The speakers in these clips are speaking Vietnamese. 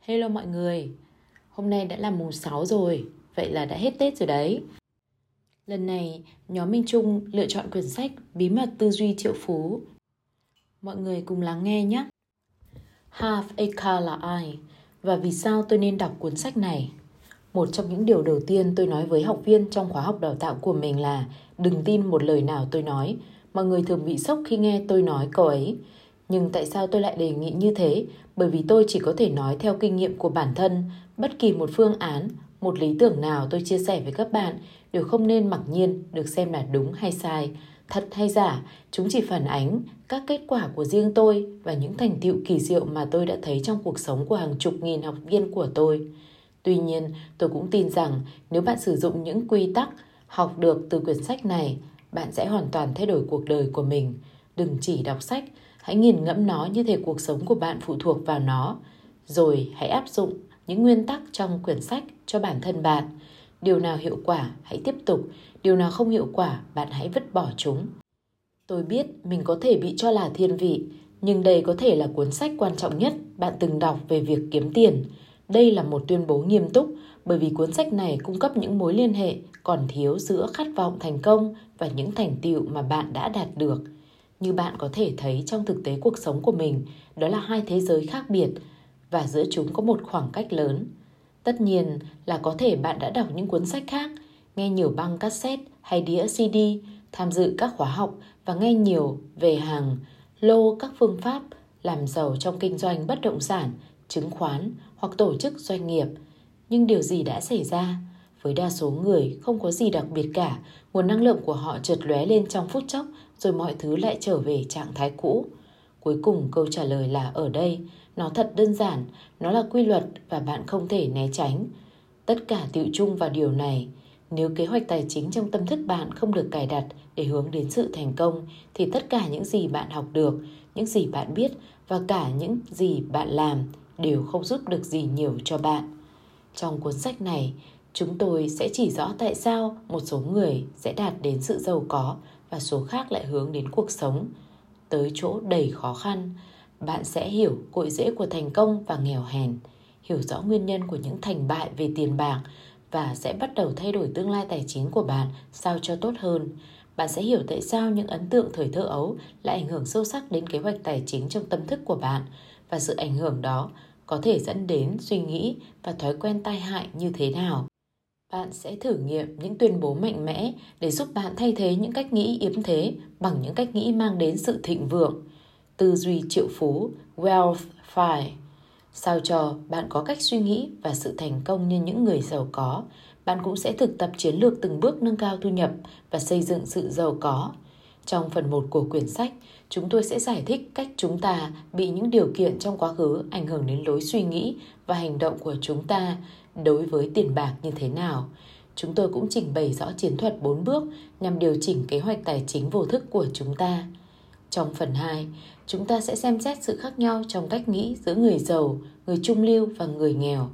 Hello mọi người, hôm nay đã là mùng 6 rồi, vậy là đã hết Tết rồi đấy. Lần này, nhóm Minh Trung lựa chọn quyển sách Bí mật tư duy triệu phú. Mọi người cùng lắng nghe nhé. Half a car là ai? Và vì sao tôi nên đọc cuốn sách này? Một trong những điều đầu tiên tôi nói với học viên trong khóa học đào tạo của mình là đừng tin một lời nào tôi nói. Mọi người thường bị sốc khi nghe tôi nói câu ấy. Nhưng tại sao tôi lại đề nghị như thế? Bởi vì tôi chỉ có thể nói theo kinh nghiệm của bản thân. Bất kỳ một phương án, một lý tưởng nào tôi chia sẻ với các bạn đều không nên mặc nhiên được xem là đúng hay sai, thật hay giả. Chúng chỉ phản ánh các kết quả của riêng tôi và những thành tựu kỳ diệu mà tôi đã thấy trong cuộc sống của hàng chục nghìn học viên của tôi. Tuy nhiên, tôi cũng tin rằng nếu bạn sử dụng những quy tắc học được từ quyển sách này, bạn sẽ hoàn toàn thay đổi cuộc đời của mình. Đừng chỉ đọc sách, hãy nghiền ngẫm nó như thể cuộc sống của bạn phụ thuộc vào nó. Rồi hãy áp dụng những nguyên tắc trong quyển sách cho bản thân bạn. Điều nào hiệu quả, hãy tiếp tục. Điều nào không hiệu quả, bạn hãy vứt bỏ chúng. Tôi biết mình có thể bị cho là thiên vị, nhưng đây có thể là cuốn sách quan trọng nhất bạn từng đọc về việc kiếm tiền. Đây là một tuyên bố nghiêm túc bởi vì cuốn sách này cung cấp những mối liên hệ còn thiếu giữa khát vọng thành công và những thành tựu mà bạn đã đạt được. Như bạn có thể thấy trong thực tế cuộc sống của mình, đó là hai thế giới khác biệt và giữa chúng có một khoảng cách lớn. Tất nhiên là có thể bạn đã đọc những cuốn sách khác, nghe nhiều băng cassette hay đĩa CD, tham dự các khóa học và nghe nhiều về hàng lô các phương pháp làm giàu trong kinh doanh bất động sản, chứng khoán hoặc tổ chức doanh nghiệp. Nhưng điều gì đã xảy ra? Với đa số người không có gì đặc biệt cả, nguồn năng lượng của họ chợt lóe lên trong phút chốc rồi mọi thứ lại trở về trạng thái cũ. Cuối cùng câu trả lời là ở đây, nó thật đơn giản, nó là quy luật và bạn không thể né tránh. Tất cả tự chung vào điều này. Nếu kế hoạch tài chính trong tâm thức bạn không được cài đặt để hướng đến sự thành công, thì tất cả những gì bạn học được, những gì bạn biết và cả những gì bạn làm đều không giúp được gì nhiều cho bạn. Trong cuốn sách này, chúng tôi sẽ chỉ rõ tại sao một số người sẽ đạt đến sự giàu có và số khác lại hướng đến cuộc sống. Tới chỗ đầy khó khăn, bạn sẽ hiểu cội rễ của thành công và nghèo hèn, hiểu rõ nguyên nhân của những thành bại về tiền bạc và sẽ bắt đầu thay đổi tương lai tài chính của bạn sao cho tốt hơn. Bạn sẽ hiểu tại sao những ấn tượng thời thơ ấu lại ảnh hưởng sâu sắc đến kế hoạch tài chính trong tâm thức của bạn và sự ảnh hưởng đó có thể dẫn đến suy nghĩ và thói quen tai hại như thế nào bạn sẽ thử nghiệm những tuyên bố mạnh mẽ để giúp bạn thay thế những cách nghĩ yếm thế bằng những cách nghĩ mang đến sự thịnh vượng. Tư duy triệu phú wealth fire sao cho bạn có cách suy nghĩ và sự thành công như những người giàu có bạn cũng sẽ thực tập chiến lược từng bước nâng cao thu nhập và xây dựng sự giàu có. Trong phần 1 của quyển sách, chúng tôi sẽ giải thích cách chúng ta bị những điều kiện trong quá khứ ảnh hưởng đến lối suy nghĩ và hành động của chúng ta đối với tiền bạc như thế nào. Chúng tôi cũng trình bày rõ chiến thuật 4 bước nhằm điều chỉnh kế hoạch tài chính vô thức của chúng ta. Trong phần 2, chúng ta sẽ xem xét sự khác nhau trong cách nghĩ giữa người giàu, người trung lưu và người nghèo.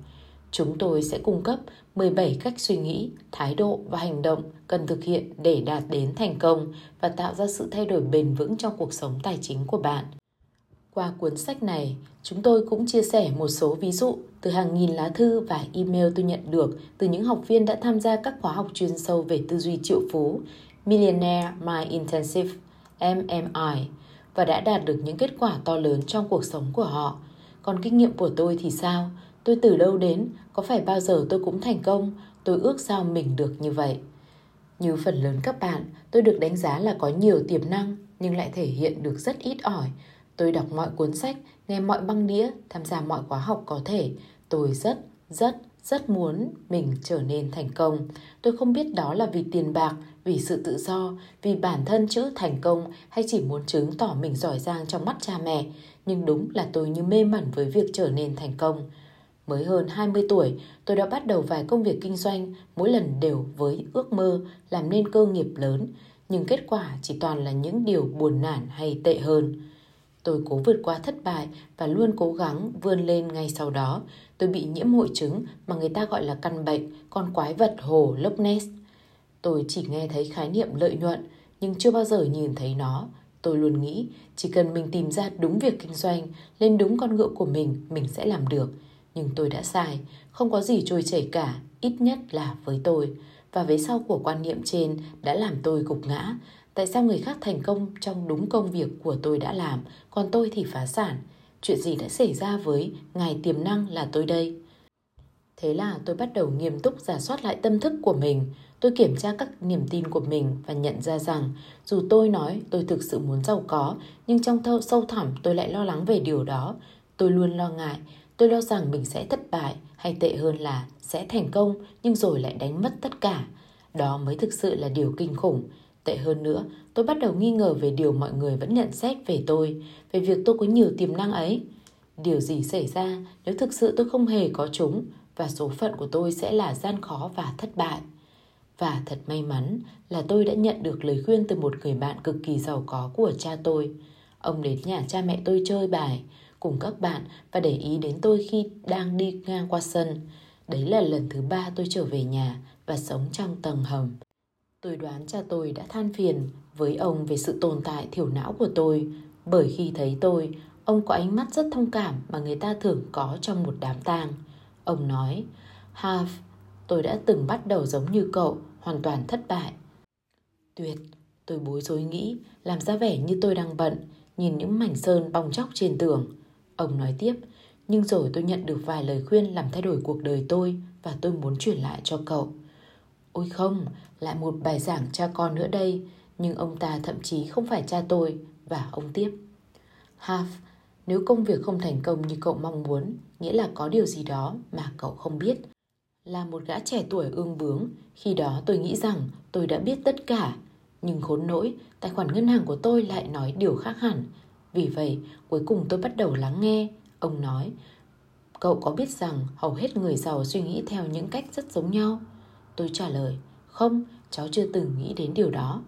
Chúng tôi sẽ cung cấp 17 cách suy nghĩ, thái độ và hành động cần thực hiện để đạt đến thành công và tạo ra sự thay đổi bền vững trong cuộc sống tài chính của bạn. Qua cuốn sách này, chúng tôi cũng chia sẻ một số ví dụ từ hàng nghìn lá thư và email tôi nhận được từ những học viên đã tham gia các khóa học chuyên sâu về tư duy triệu phú, Millionaire Mind Intensive, MMI, và đã đạt được những kết quả to lớn trong cuộc sống của họ. Còn kinh nghiệm của tôi thì sao? Tôi từ đâu đến? Có phải bao giờ tôi cũng thành công? Tôi ước sao mình được như vậy. Như phần lớn các bạn, tôi được đánh giá là có nhiều tiềm năng nhưng lại thể hiện được rất ít ỏi. Tôi đọc mọi cuốn sách, nghe mọi băng đĩa, tham gia mọi khóa học có thể. Tôi rất, rất, rất muốn mình trở nên thành công. Tôi không biết đó là vì tiền bạc, vì sự tự do, vì bản thân chữ thành công hay chỉ muốn chứng tỏ mình giỏi giang trong mắt cha mẹ. Nhưng đúng là tôi như mê mẩn với việc trở nên thành công. Mới hơn 20 tuổi, tôi đã bắt đầu vài công việc kinh doanh, mỗi lần đều với ước mơ làm nên cơ nghiệp lớn, nhưng kết quả chỉ toàn là những điều buồn nản hay tệ hơn. Tôi cố vượt qua thất bại và luôn cố gắng vươn lên ngay sau đó. Tôi bị nhiễm hội chứng mà người ta gọi là căn bệnh, con quái vật hồ Loch Ness. Tôi chỉ nghe thấy khái niệm lợi nhuận, nhưng chưa bao giờ nhìn thấy nó. Tôi luôn nghĩ chỉ cần mình tìm ra đúng việc kinh doanh, lên đúng con ngựa của mình, mình sẽ làm được. Nhưng tôi đã sai, không có gì trôi chảy cả, ít nhất là với tôi. Và vế sau của quan niệm trên đã làm tôi gục ngã. Tại sao người khác thành công trong đúng công việc của tôi đã làm, còn tôi thì phá sản? Chuyện gì đã xảy ra với ngài tiềm năng là tôi đây? Thế là tôi bắt đầu nghiêm túc giả soát lại tâm thức của mình. Tôi kiểm tra các niềm tin của mình và nhận ra rằng dù tôi nói tôi thực sự muốn giàu có, nhưng trong thâu sâu thẳm tôi lại lo lắng về điều đó. Tôi luôn lo ngại, tôi lo rằng mình sẽ thất bại hay tệ hơn là sẽ thành công nhưng rồi lại đánh mất tất cả. Đó mới thực sự là điều kinh khủng. Tệ hơn nữa, tôi bắt đầu nghi ngờ về điều mọi người vẫn nhận xét về tôi, về việc tôi có nhiều tiềm năng ấy. Điều gì xảy ra nếu thực sự tôi không hề có chúng và số phận của tôi sẽ là gian khó và thất bại. Và thật may mắn là tôi đã nhận được lời khuyên từ một người bạn cực kỳ giàu có của cha tôi. Ông đến nhà cha mẹ tôi chơi bài cùng các bạn và để ý đến tôi khi đang đi ngang qua sân. Đấy là lần thứ ba tôi trở về nhà và sống trong tầng hầm. Tôi đoán cha tôi đã than phiền với ông về sự tồn tại thiểu não của tôi bởi khi thấy tôi, ông có ánh mắt rất thông cảm mà người ta thường có trong một đám tang. Ông nói, Half, tôi đã từng bắt đầu giống như cậu, hoàn toàn thất bại. Tuyệt, tôi bối rối nghĩ, làm ra vẻ như tôi đang bận, nhìn những mảnh sơn bong chóc trên tường. Ông nói tiếp, nhưng rồi tôi nhận được vài lời khuyên làm thay đổi cuộc đời tôi và tôi muốn truyền lại cho cậu. Ôi không, lại một bài giảng cha con nữa đây, nhưng ông ta thậm chí không phải cha tôi và ông tiếp. Half, nếu công việc không thành công như cậu mong muốn, nghĩa là có điều gì đó mà cậu không biết. Là một gã trẻ tuổi ương bướng, khi đó tôi nghĩ rằng tôi đã biết tất cả. Nhưng khốn nỗi, tài khoản ngân hàng của tôi lại nói điều khác hẳn. Vì vậy, cuối cùng tôi bắt đầu lắng nghe. Ông nói, cậu có biết rằng hầu hết người giàu suy nghĩ theo những cách rất giống nhau? Tôi trả lời, không, cháu chưa từng nghĩ đến điều đó.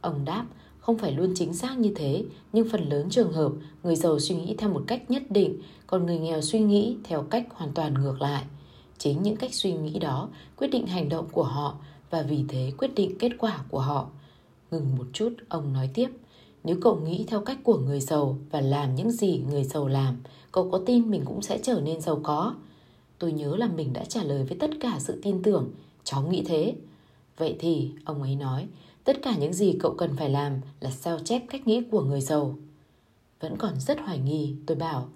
Ông đáp, không phải luôn chính xác như thế, nhưng phần lớn trường hợp người giàu suy nghĩ theo một cách nhất định, còn người nghèo suy nghĩ theo cách hoàn toàn ngược lại. Chính những cách suy nghĩ đó quyết định hành động của họ và vì thế quyết định kết quả của họ. Ngừng một chút, ông nói tiếp. Nếu cậu nghĩ theo cách của người giàu và làm những gì người giàu làm, cậu có tin mình cũng sẽ trở nên giàu có? Tôi nhớ là mình đã trả lời với tất cả sự tin tưởng. Cháu nghĩ thế. Vậy thì, ông ấy nói, Tất cả những gì cậu cần phải làm là sao chép cách nghĩ của người giàu. Vẫn còn rất hoài nghi, tôi bảo.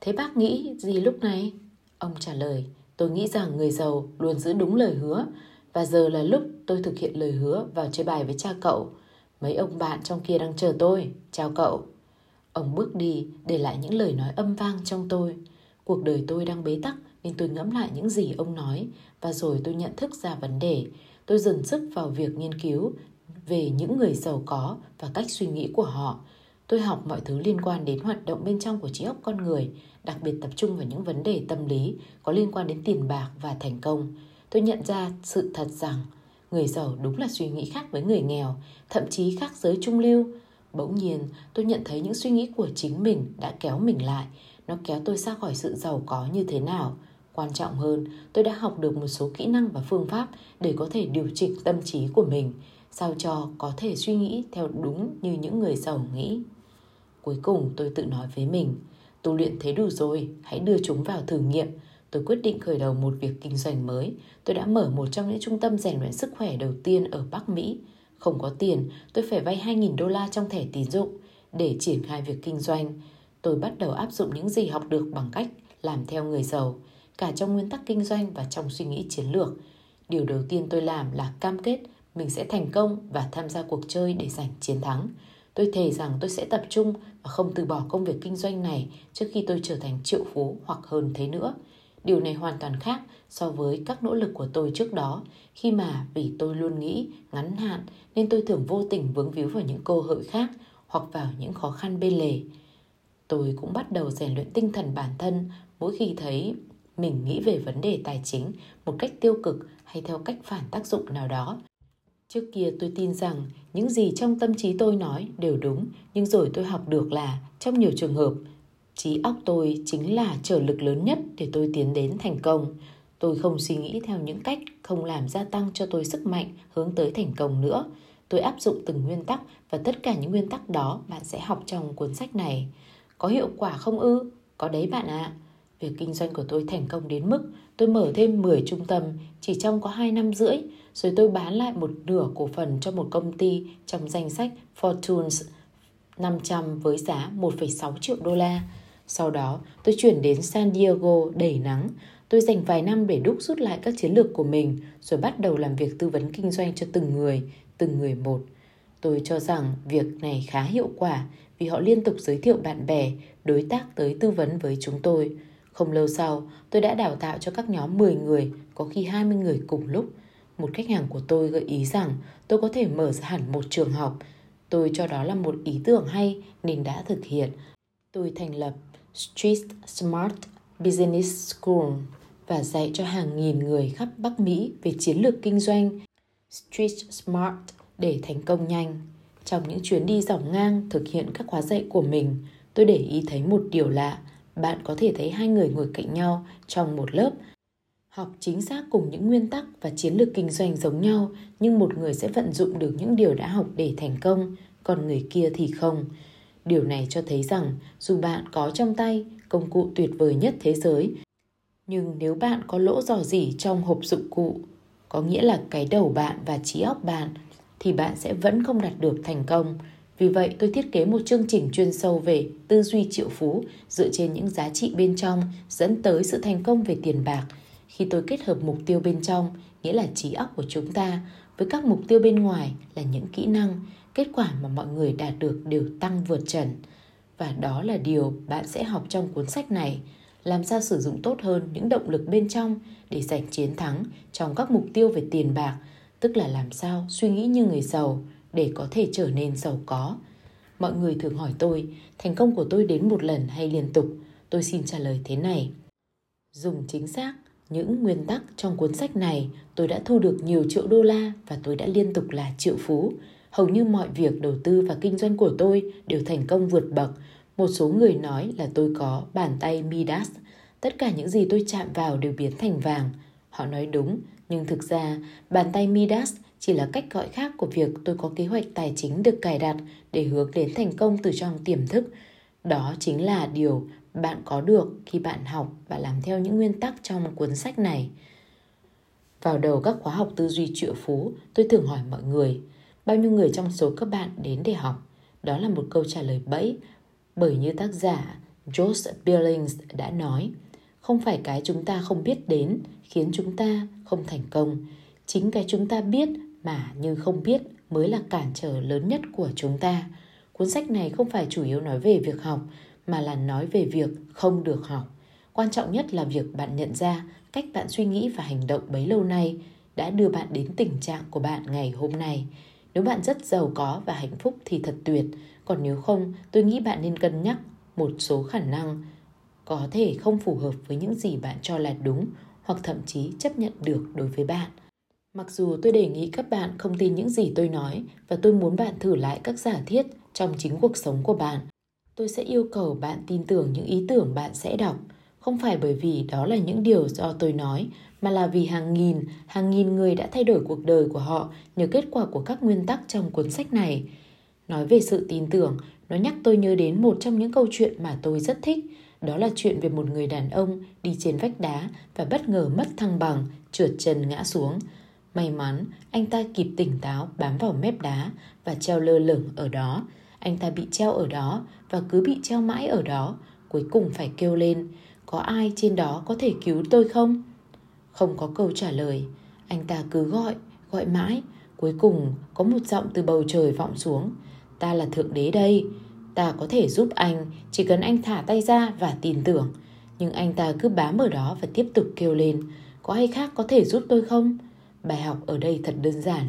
Thế bác nghĩ gì lúc này? Ông trả lời, tôi nghĩ rằng người giàu luôn giữ đúng lời hứa và giờ là lúc tôi thực hiện lời hứa vào chơi bài với cha cậu. Mấy ông bạn trong kia đang chờ tôi. Chào cậu. Ông bước đi để lại những lời nói âm vang trong tôi. Cuộc đời tôi đang bế tắc nên tôi ngẫm lại những gì ông nói và rồi tôi nhận thức ra vấn đề tôi dần sức vào việc nghiên cứu về những người giàu có và cách suy nghĩ của họ. Tôi học mọi thứ liên quan đến hoạt động bên trong của trí óc con người, đặc biệt tập trung vào những vấn đề tâm lý có liên quan đến tiền bạc và thành công. Tôi nhận ra sự thật rằng người giàu đúng là suy nghĩ khác với người nghèo, thậm chí khác giới trung lưu. Bỗng nhiên, tôi nhận thấy những suy nghĩ của chính mình đã kéo mình lại, nó kéo tôi ra khỏi sự giàu có như thế nào. Quan trọng hơn, tôi đã học được một số kỹ năng và phương pháp để có thể điều chỉnh tâm trí của mình, sao cho có thể suy nghĩ theo đúng như những người giàu nghĩ. Cuối cùng tôi tự nói với mình, tu luyện thế đủ rồi, hãy đưa chúng vào thử nghiệm. Tôi quyết định khởi đầu một việc kinh doanh mới. Tôi đã mở một trong những trung tâm rèn luyện sức khỏe đầu tiên ở Bắc Mỹ. Không có tiền, tôi phải vay 2.000 đô la trong thẻ tín dụng để triển khai việc kinh doanh. Tôi bắt đầu áp dụng những gì học được bằng cách làm theo người giàu cả trong nguyên tắc kinh doanh và trong suy nghĩ chiến lược. Điều đầu tiên tôi làm là cam kết mình sẽ thành công và tham gia cuộc chơi để giành chiến thắng. Tôi thề rằng tôi sẽ tập trung và không từ bỏ công việc kinh doanh này trước khi tôi trở thành triệu phú hoặc hơn thế nữa. Điều này hoàn toàn khác so với các nỗ lực của tôi trước đó, khi mà vì tôi luôn nghĩ ngắn hạn nên tôi thường vô tình vướng víu vào những cơ hội khác hoặc vào những khó khăn bên lề. Tôi cũng bắt đầu rèn luyện tinh thần bản thân mỗi khi thấy mình nghĩ về vấn đề tài chính một cách tiêu cực hay theo cách phản tác dụng nào đó. Trước kia tôi tin rằng những gì trong tâm trí tôi nói đều đúng, nhưng rồi tôi học được là trong nhiều trường hợp, trí óc tôi chính là trở lực lớn nhất để tôi tiến đến thành công. Tôi không suy nghĩ theo những cách không làm gia tăng cho tôi sức mạnh hướng tới thành công nữa. Tôi áp dụng từng nguyên tắc và tất cả những nguyên tắc đó bạn sẽ học trong cuốn sách này. Có hiệu quả không ư? Có đấy bạn ạ. À. Việc kinh doanh của tôi thành công đến mức tôi mở thêm 10 trung tâm chỉ trong có 2 năm rưỡi, rồi tôi bán lại một nửa cổ phần cho một công ty trong danh sách Fortunes 500 với giá 1,6 triệu đô la. Sau đó, tôi chuyển đến San Diego đầy nắng. Tôi dành vài năm để đúc rút lại các chiến lược của mình, rồi bắt đầu làm việc tư vấn kinh doanh cho từng người, từng người một. Tôi cho rằng việc này khá hiệu quả vì họ liên tục giới thiệu bạn bè, đối tác tới tư vấn với chúng tôi. Không lâu sau, tôi đã đào tạo cho các nhóm 10 người, có khi 20 người cùng lúc. Một khách hàng của tôi gợi ý rằng tôi có thể mở hẳn một trường học. Tôi cho đó là một ý tưởng hay nên đã thực hiện. Tôi thành lập Street Smart Business School và dạy cho hàng nghìn người khắp Bắc Mỹ về chiến lược kinh doanh Street Smart để thành công nhanh. Trong những chuyến đi dọc ngang thực hiện các khóa dạy của mình, tôi để ý thấy một điều lạ. Bạn có thể thấy hai người ngồi cạnh nhau trong một lớp, học chính xác cùng những nguyên tắc và chiến lược kinh doanh giống nhau, nhưng một người sẽ vận dụng được những điều đã học để thành công, còn người kia thì không. Điều này cho thấy rằng dù bạn có trong tay công cụ tuyệt vời nhất thế giới, nhưng nếu bạn có lỗ dò dỉ trong hộp dụng cụ, có nghĩa là cái đầu bạn và trí óc bạn, thì bạn sẽ vẫn không đạt được thành công vì vậy, tôi thiết kế một chương trình chuyên sâu về tư duy triệu phú dựa trên những giá trị bên trong, dẫn tới sự thành công về tiền bạc. Khi tôi kết hợp mục tiêu bên trong, nghĩa là trí óc của chúng ta, với các mục tiêu bên ngoài là những kỹ năng, kết quả mà mọi người đạt được đều tăng vượt trần. Và đó là điều bạn sẽ học trong cuốn sách này, làm sao sử dụng tốt hơn những động lực bên trong để giành chiến thắng trong các mục tiêu về tiền bạc, tức là làm sao suy nghĩ như người giàu để có thể trở nên giàu có. Mọi người thường hỏi tôi, thành công của tôi đến một lần hay liên tục? Tôi xin trả lời thế này. Dùng chính xác những nguyên tắc trong cuốn sách này, tôi đã thu được nhiều triệu đô la và tôi đã liên tục là triệu phú. Hầu như mọi việc đầu tư và kinh doanh của tôi đều thành công vượt bậc. Một số người nói là tôi có bàn tay midas. Tất cả những gì tôi chạm vào đều biến thành vàng. Họ nói đúng, nhưng thực ra, bàn tay midas chỉ là cách gọi khác của việc tôi có kế hoạch tài chính được cài đặt để hướng đến thành công từ trong tiềm thức đó chính là điều bạn có được khi bạn học và làm theo những nguyên tắc trong cuốn sách này. Vào đầu các khóa học tư duy triệu phú, tôi thường hỏi mọi người, bao nhiêu người trong số các bạn đến để học? Đó là một câu trả lời bẫy, bởi như tác giả Josh Billings đã nói, không phải cái chúng ta không biết đến khiến chúng ta không thành công. Chính cái chúng ta biết mà như không biết mới là cản trở lớn nhất của chúng ta. Cuốn sách này không phải chủ yếu nói về việc học mà là nói về việc không được học. Quan trọng nhất là việc bạn nhận ra cách bạn suy nghĩ và hành động bấy lâu nay đã đưa bạn đến tình trạng của bạn ngày hôm nay. Nếu bạn rất giàu có và hạnh phúc thì thật tuyệt, còn nếu không, tôi nghĩ bạn nên cân nhắc một số khả năng có thể không phù hợp với những gì bạn cho là đúng hoặc thậm chí chấp nhận được đối với bạn. Mặc dù tôi đề nghị các bạn không tin những gì tôi nói và tôi muốn bạn thử lại các giả thiết trong chính cuộc sống của bạn, tôi sẽ yêu cầu bạn tin tưởng những ý tưởng bạn sẽ đọc. Không phải bởi vì đó là những điều do tôi nói mà là vì hàng nghìn hàng nghìn người đã thay đổi cuộc đời của họ nhờ kết quả của các nguyên tắc trong cuốn sách này. Nói về sự tin tưởng nó nhắc tôi nhớ đến một trong những câu chuyện mà tôi rất thích. Đó là chuyện về một người đàn ông đi trên vách đá và bất ngờ mất thăng bằng trượt chân ngã xuống may mắn anh ta kịp tỉnh táo bám vào mép đá và treo lơ lửng ở đó anh ta bị treo ở đó và cứ bị treo mãi ở đó, cuối cùng phải kêu lên, có ai trên đó có thể cứu tôi không? Không có câu trả lời, anh ta cứ gọi, gọi mãi, cuối cùng có một giọng từ bầu trời vọng xuống, ta là thượng đế đây, ta có thể giúp anh, chỉ cần anh thả tay ra và tin tưởng. Nhưng anh ta cứ bám ở đó và tiếp tục kêu lên, có ai khác có thể giúp tôi không? Bài học ở đây thật đơn giản.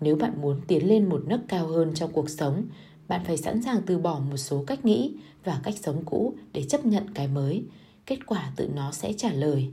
Nếu bạn muốn tiến lên một nấc cao hơn trong cuộc sống, bạn phải sẵn sàng từ bỏ một số cách nghĩ và cách sống cũ để chấp nhận cái mới kết quả tự nó sẽ trả lời